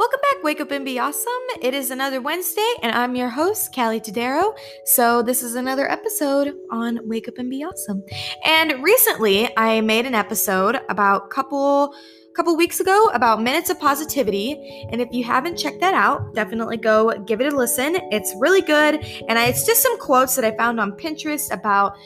Welcome back, Wake Up and Be Awesome. It is another Wednesday, and I'm your host, Callie Tadero. So, this is another episode on Wake Up and Be Awesome. And recently, I made an episode about couple couple weeks ago about minutes of positivity and if you haven't checked that out definitely go give it a listen it's really good and I, it's just some quotes that i found on pinterest about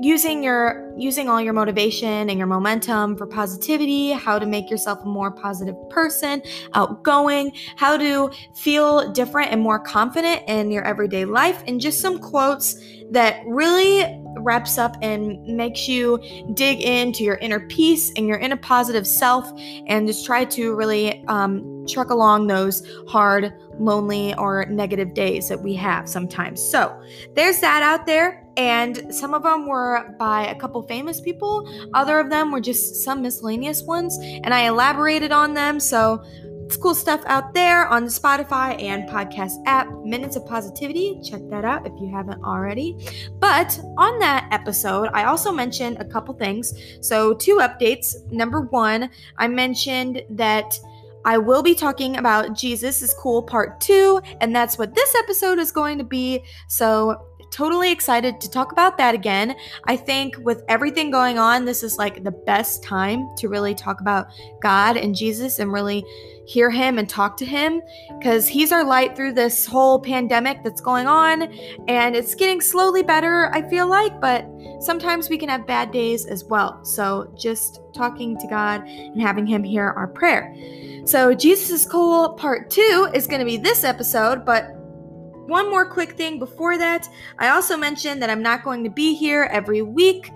using your using all your motivation and your momentum for positivity how to make yourself a more positive person outgoing how to feel different and more confident in your everyday life and just some quotes that really wraps up and makes you dig into your inner peace and your inner positive self and just try to really um, truck along those hard lonely or negative days that we have sometimes. So there's that out there and some of them were by a couple famous people. Other of them were just some miscellaneous ones and i elaborated on them. So it's cool stuff out there on the spotify and podcast app. Minutes of positivity check that out if you haven't already. But on that episode i also mentioned a couple things. So two updates. Number one i mentioned that I will be talking about Jesus is Cool Part 2, and that's what this episode is going to be. So totally excited to talk about that again. I think with everything going on, this is like the best time to really talk about God and Jesus and really hear Him and talk to Him because He's our light through this whole pandemic that's going on. And it's getting slowly better, I feel like, but sometimes we can have bad days as well. So just talking to God and having Him hear our prayer. So, Jesus is Cool Part 2 is going to be this episode, but one more quick thing before that. I also mentioned that I'm not going to be here every week,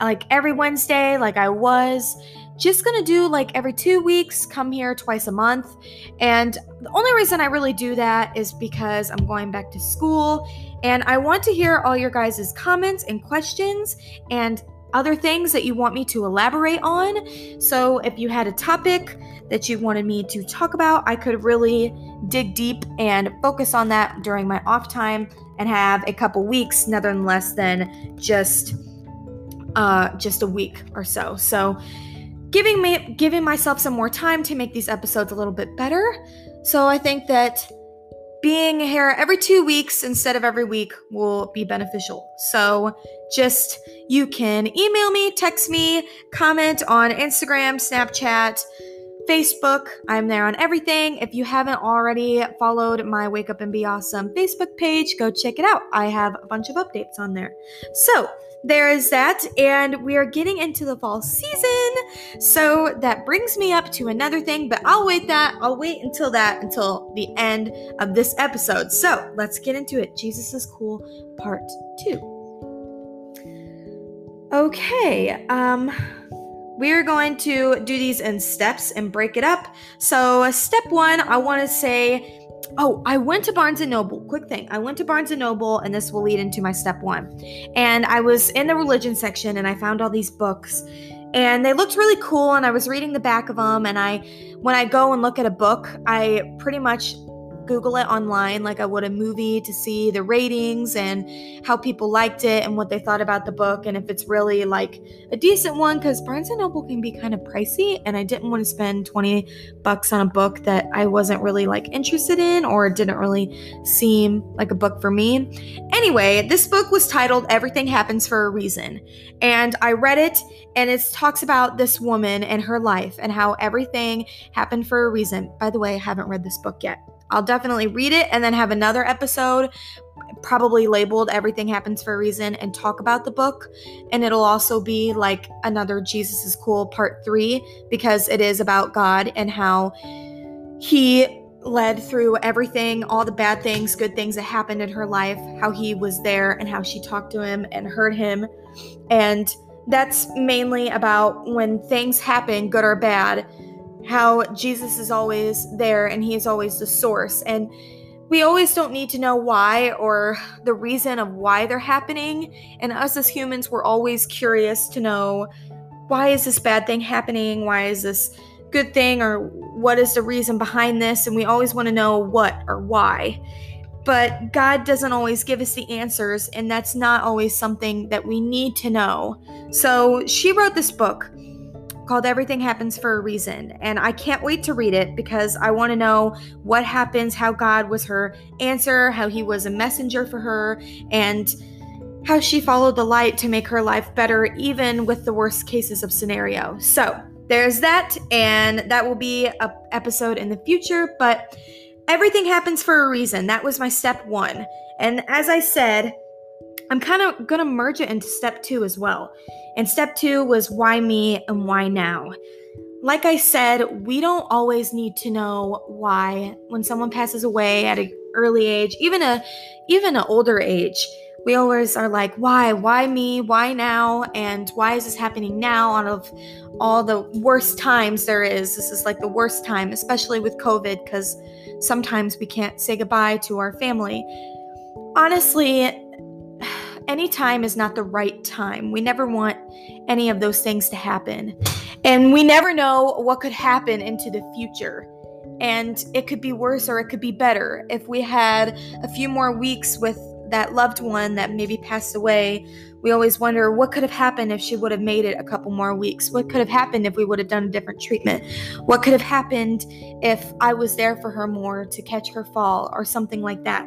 like every Wednesday, like I was. Just gonna do like every two weeks, come here twice a month. And the only reason I really do that is because I'm going back to school and I want to hear all your guys' comments and questions and other things that you want me to elaborate on. So if you had a topic, that you wanted me to talk about, I could really dig deep and focus on that during my off time and have a couple weeks, nothing less than just uh, just a week or so. So giving me giving myself some more time to make these episodes a little bit better. So I think that being here every two weeks instead of every week will be beneficial. So just you can email me, text me, comment on Instagram, Snapchat Facebook. I'm there on everything. If you haven't already followed my Wake Up and Be Awesome Facebook page, go check it out. I have a bunch of updates on there. So, there is that, and we are getting into the fall season. So that brings me up to another thing, but I'll wait that. I'll wait until that until the end of this episode. So let's get into it. Jesus is cool, part two. Okay, um, we're going to do these in steps and break it up. So, uh, step one, I want to say, oh, I went to Barnes and Noble. Quick thing, I went to Barnes and Noble, and this will lead into my step one. And I was in the religion section, and I found all these books, and they looked really cool. And I was reading the back of them, and I, when I go and look at a book, I pretty much Google it online like I would a movie to see the ratings and how people liked it and what they thought about the book and if it's really like a decent one because Barnes and Noble can be kind of pricey and I didn't want to spend 20 bucks on a book that I wasn't really like interested in or didn't really seem like a book for me. Anyway, this book was titled Everything Happens for a Reason and I read it and it talks about this woman and her life and how everything happened for a reason. By the way, I haven't read this book yet. I'll definitely read it and then have another episode, probably labeled Everything Happens for a Reason, and talk about the book. And it'll also be like another Jesus is Cool part three because it is about God and how he led through everything, all the bad things, good things that happened in her life, how he was there and how she talked to him and heard him. And that's mainly about when things happen, good or bad how Jesus is always there and he is always the source. And we always don't need to know why or the reason of why they're happening. And us as humans, we're always curious to know why is this bad thing happening? Why is this good thing? Or what is the reason behind this? And we always want to know what or why. But God doesn't always give us the answers, and that's not always something that we need to know. So she wrote this book called Everything Happens for a Reason. And I can't wait to read it because I want to know what happens, how God was her answer, how he was a messenger for her, and how she followed the light to make her life better, even with the worst cases of scenario. So there's that, and that will be a episode in the future, but everything happens for a reason. That was my step one. And as I said, I'm kind of going to merge it into step two as well. And step two was why me and why now? Like I said, we don't always need to know why when someone passes away at an early age, even a even an older age. We always are like, why? Why me? Why now? And why is this happening now out of all the worst times there is? This is like the worst time, especially with COVID, because sometimes we can't say goodbye to our family. Honestly, any time is not the right time. We never want any of those things to happen. And we never know what could happen into the future. And it could be worse or it could be better. If we had a few more weeks with that loved one that maybe passed away, we always wonder what could have happened if she would have made it a couple more weeks? What could have happened if we would have done a different treatment? What could have happened if I was there for her more to catch her fall or something like that?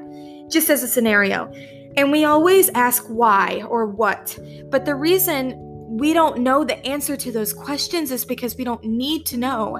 Just as a scenario. And we always ask why or what. But the reason we don't know the answer to those questions is because we don't need to know.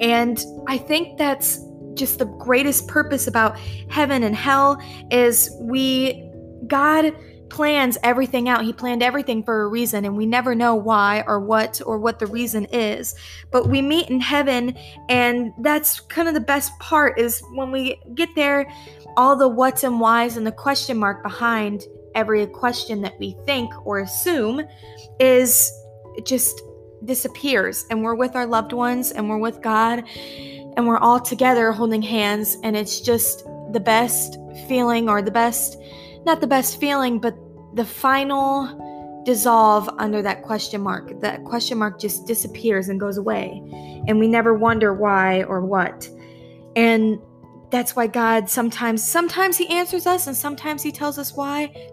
And I think that's just the greatest purpose about heaven and hell is we God plans everything out. He planned everything for a reason, and we never know why or what or what the reason is. But we meet in heaven, and that's kind of the best part is when we get there, all the what's and whys and the question mark behind every question that we think or assume is just disappears. And we're with our loved ones and we're with God and we're all together holding hands and it's just the best feeling or the best not the best feeling but the final dissolve under that question mark. That question mark just disappears and goes away. And we never wonder why or what. And that's why God sometimes sometimes he answers us and sometimes he tells us why.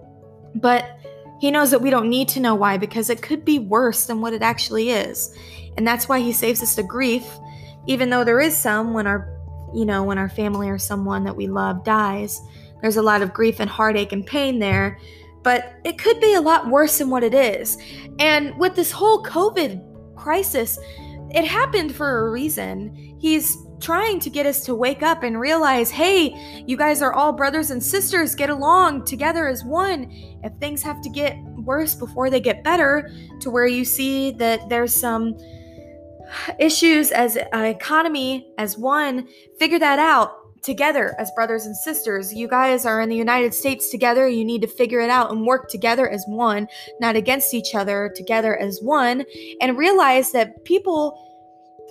But he knows that we don't need to know why because it could be worse than what it actually is. And that's why he saves us the grief even though there is some when our you know, when our family or someone that we love dies. There's a lot of grief and heartache and pain there, but it could be a lot worse than what it is. And with this whole COVID crisis, it happened for a reason. He's trying to get us to wake up and realize hey, you guys are all brothers and sisters, get along together as one. If things have to get worse before they get better, to where you see that there's some issues as an economy as one, figure that out together as brothers and sisters. You guys are in the United States together. You need to figure it out and work together as one, not against each other, together as one, and realize that people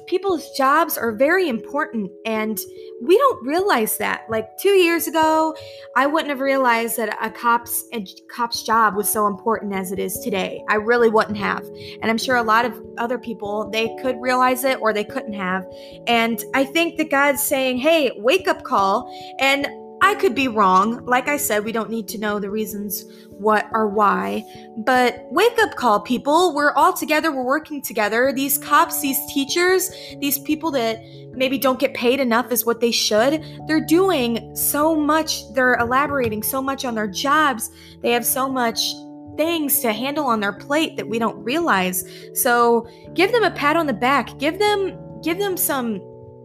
people's jobs are very important and we don't realize that. Like two years ago i wouldn't have realized that a cop's a cop's job was so important as it is today. I really wouldn't have. And i'm sure a lot of other people they could realize it or they couldn't have. And i think that god's saying hey wake up call. And I could be wrong. Like I said, we don't need to know the reasons what or why. But wake up call, people. We're all together. We're working together. These cops, these teachers, these people that maybe don't get paid enough as what they should, they're doing so much. They're elaborating so much on their jobs. They have so much things to handle on their plate that we don't realize. So give them a pat on the back. Give them give them some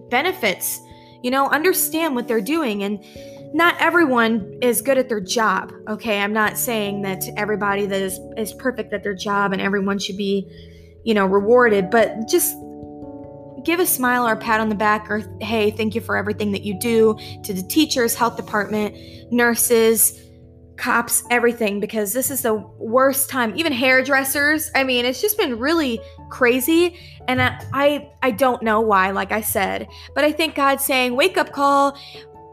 benefits. You know, understand what they're doing and not everyone is good at their job okay? I'm not saying that everybody that is is perfect at their job and everyone should be you know rewarded but just give a smile or a pat on the back or hey thank you for everything that you do to the teachers health department nurses cops everything because this is the worst time. Even hairdressers i mean it's just been really crazy and I, I i don't know why like i said but i think god's saying wake up call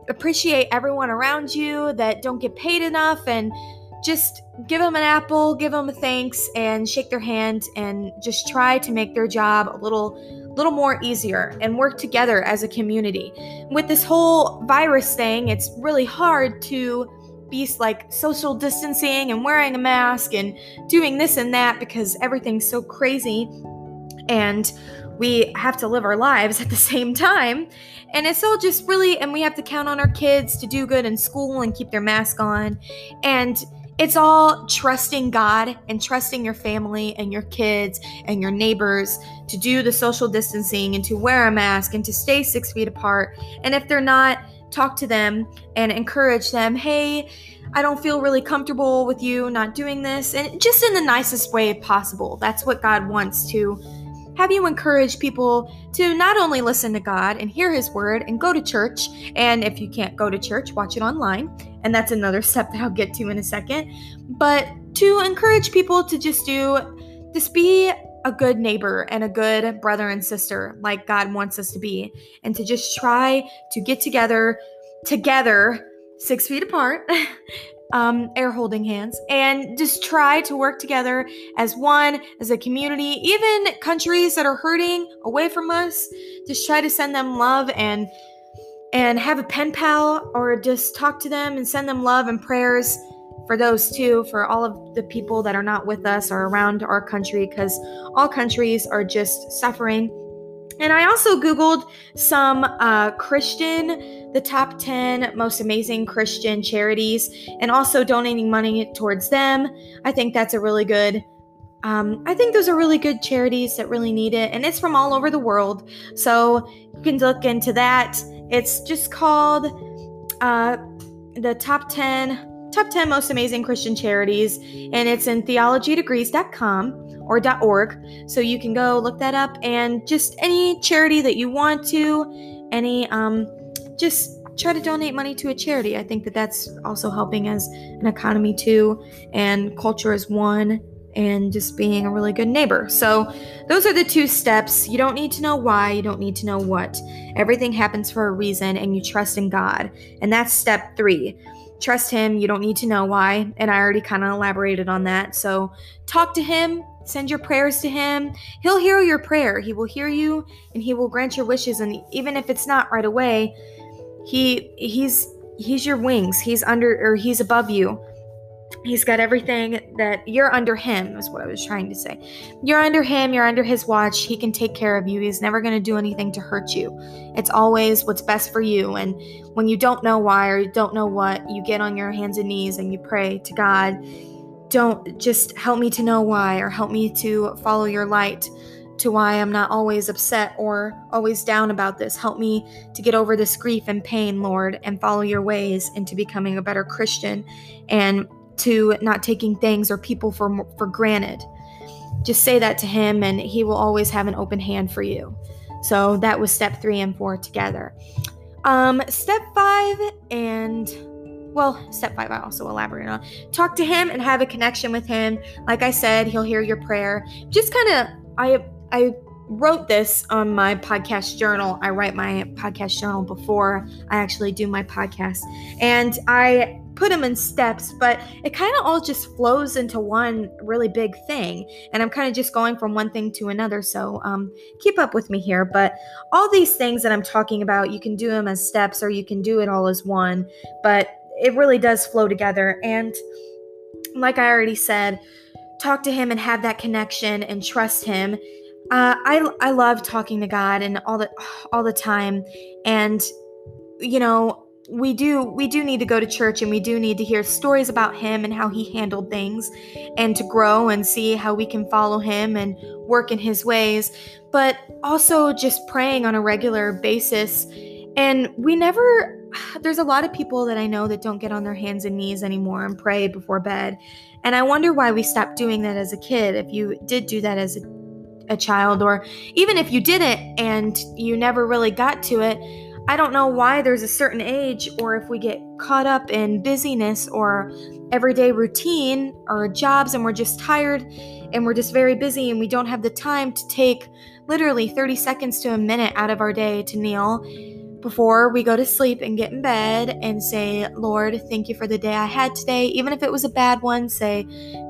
appreciate everyone around you that don't get paid enough and just give them an apple, give them a thanks and shake their hand and just try to make their job a little little more easier and work together as a community. With this whole virus thing, it's really hard to be like social distancing and wearing a mask and doing this and that because everything's so crazy. and we have to live our lives at the same time. And it's all just really, and we have to count on our kids to do good in school and keep their mask on. And it's all trusting God and trusting your family and your kids and your neighbors to do the social distancing and to wear a mask and to stay six feet apart. And if they're not, talk to them and encourage them hey, I don't feel really comfortable with you not doing this. And just in the nicest way possible. That's what God wants to have you encourage people to not only listen to God and hear His word and go to church, and if you can't go to church, watch it online. And that's another step that I'll get to in a second. But to encourage people to just do, just be a good neighbor and a good brother and sister like God wants us to be, and to just try to get together, together, six feet apart, um, air holding hands and just try to work together as one, as a community, even countries that are hurting away from us, just try to send them love and and have a pen pal or just talk to them and send them love and prayers for those too, for all of the people that are not with us or around our country, because all countries are just suffering. And I also Googled some uh, Christian, the top 10 most amazing Christian charities, and also donating money towards them. I think that's a really good. Um, I think those are really good charities that really need it, and it's from all over the world. So you can look into that. It's just called uh, the top 10 top 10 most amazing Christian charities, and it's in theologydegrees.com or .org. So you can go look that up and just any charity that you want to, any um, just try to donate money to a charity. I think that that's also helping as an economy too, and culture as one, and just being a really good neighbor. So those are the two steps. You don't need to know why, you don't need to know what. Everything happens for a reason, and you trust in God. And that's step three. Trust Him. You don't need to know why. And I already kind of elaborated on that. So talk to Him, Send your prayers to him. He'll hear your prayer. He will hear you and he will grant your wishes and even if it's not right away, he he's he's your wings. He's under or he's above you. He's got everything that you're under him, is what I was trying to say. You're under him, you're under his watch. He can take care of you. He's never going to do anything to hurt you. It's always what's best for you. And when you don't know why or you don't know what, you get on your hands and knees and you pray to God don't just help me to know why or help me to follow your light to why I'm not always upset or always down about this. Help me to get over this grief and pain, Lord, and follow your ways into becoming a better Christian and to not taking things or people for for granted. Just say that to him and he will always have an open hand for you. So that was step 3 and 4 together. Um step 5 and well, step five, I also elaborate on. Talk to him and have a connection with him. Like I said, he'll hear your prayer. Just kind of, I, I wrote this on my podcast journal. I write my podcast journal before I actually do my podcast. And I put them in steps, but it kind of all just flows into one really big thing. And I'm kind of just going from one thing to another. So um, keep up with me here. But all these things that I'm talking about, you can do them as steps or you can do it all as one. But it really does flow together. And like I already said, talk to him and have that connection and trust him. Uh, I I love talking to God and all the all the time, and you know we do we do need to go to church and we do need to hear stories about him and how he handled things, and to grow and see how we can follow him and work in his ways. But also just praying on a regular basis, and we never there's a lot of people that I know that don't get on their hands and knees anymore and pray before bed. And I wonder why we stopped doing that as a kid. If you did do that as a, a child, or even if you didn't and you never really got to it, I don't know why there's a certain age, or if we get caught up in busyness or everyday routine or jobs and we're just tired and we're just very busy and we don't have the time to take literally 30 seconds to a minute out of our day to kneel before we go to sleep and get in bed and say, Lord, thank you for the day I had today. Even if it was a bad one, say,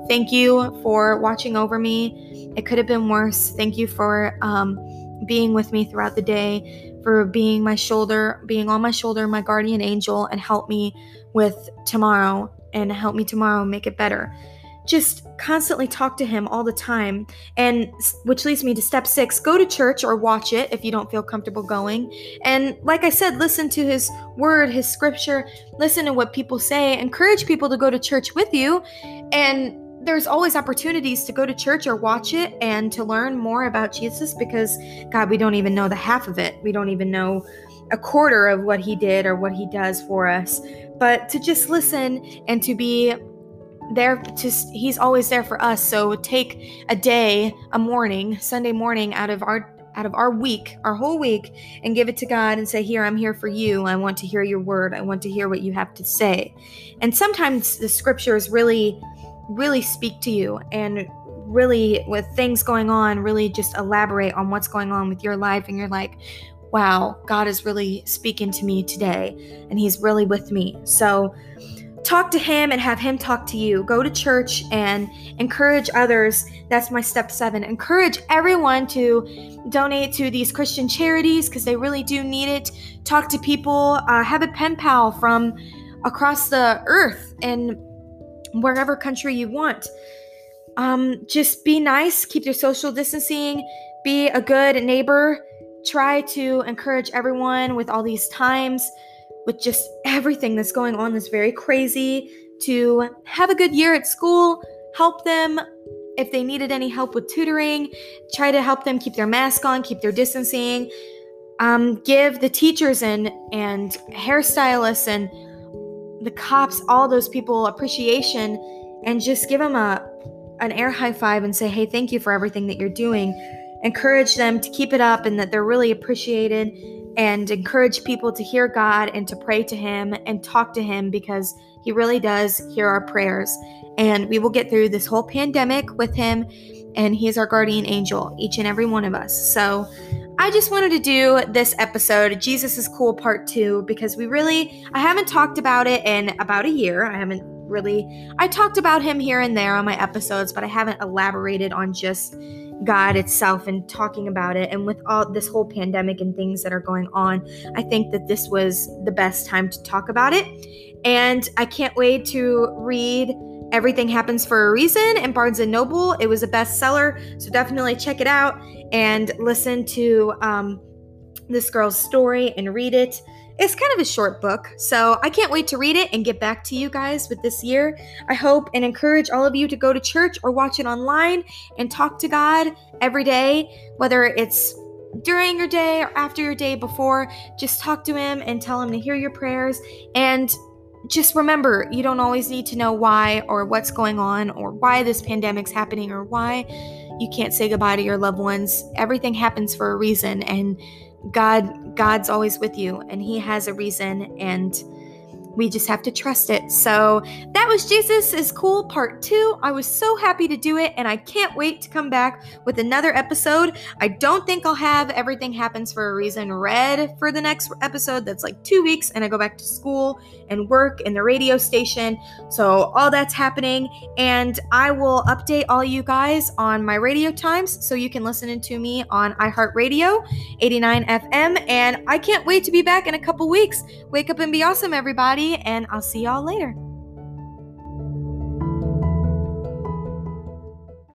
thank you for watching over me. It could have been worse. Thank you for um, being with me throughout the day, for being my shoulder, being on my shoulder, my guardian angel, and help me with tomorrow and help me tomorrow make it better. Just constantly talk to him all the time. And which leads me to step 6 go to church or watch it if you don't feel comfortable going. And like i said listen to his word his scripture listen to what people say encourage people to go to church with you. And there's always opportunities to go to church or watch it and to learn more about Jesus because god we don't even know the half of it. We don't even know a quarter of what he did or what he does for us. But to just listen and to be there to he's always there for us. So take a day a morning sunday morning out of our out of our week our whole week and give it to god and say here i'm here for you. I want to hear your word. I want to hear what you have to say. And sometimes the scriptures really really speak to you and really with things going on really just elaborate on what's going on with your life and you're like wow god is really speaking to me today and he's really with me. So talk to him and have him talk to you. Go to church and encourage others. That's my step seven. Encourage everyone to donate to these Christian charities because they really do need it. Talk to people. Uh, have a pen pal from across the earth and wherever country you want. Um, just be nice. Keep your social distancing. Be a good neighbor. Try to encourage everyone with all these times with just everything that's going on that's very crazy to have a good year at school, help them if they needed any help with tutoring, try to help them keep their mask on, keep their distancing, um, give the teachers and and hairstylists and the cops, all those people appreciation, and just give them a an air high five and say, hey, thank you for everything that you're doing. Encourage them to keep it up and that they're really appreciated and encourage people to hear God and to pray to Him and talk to Him because He really does hear our prayers. And we will get through this whole pandemic with Him, and He is our guardian angel, each and every one of us. So I just wanted to do this episode, Jesus is Cool Part 2, because we really, I haven't talked about it in about a year. I haven't really, I talked about Him here and there on my episodes, but I haven't elaborated on just God itself and talking about it. And with all this whole pandemic and things that are going on, I think that this was the best time to talk about it. And I can't wait to read Everything Happens for a Reason in Barnes and Noble. It was a bestseller, so definitely check it out and listen to um, this girl's story and read it. It's kind of a short book, so I can't wait to read it and get back to you guys with this year. I hope and encourage all of you to go to church or watch it online and talk to God every day, whether it's during your day or after your day before. Just talk to Him and tell Him to hear your prayers. And just remember, you don't always need to know why or what's going on or why this pandemic's happening or why you can't say goodbye to your loved ones. Everything happens for a reason. And God God's always with you and he has a reason and we just have to trust it. So that was Jesus is Cool Part 2. I was so happy to do it, and I can't wait to come back with another episode. I don't think I'll have Everything Happens for a Reason read for the next episode. That's like two weeks, and I go back to school and work in the radio station. So all that's happening, and I will update all you guys on my radio times so you can listen to me on iHeartRadio 89 FM. And I can't wait to be back in a couple weeks. Wake up and be awesome, everybody and I'll see y'all later.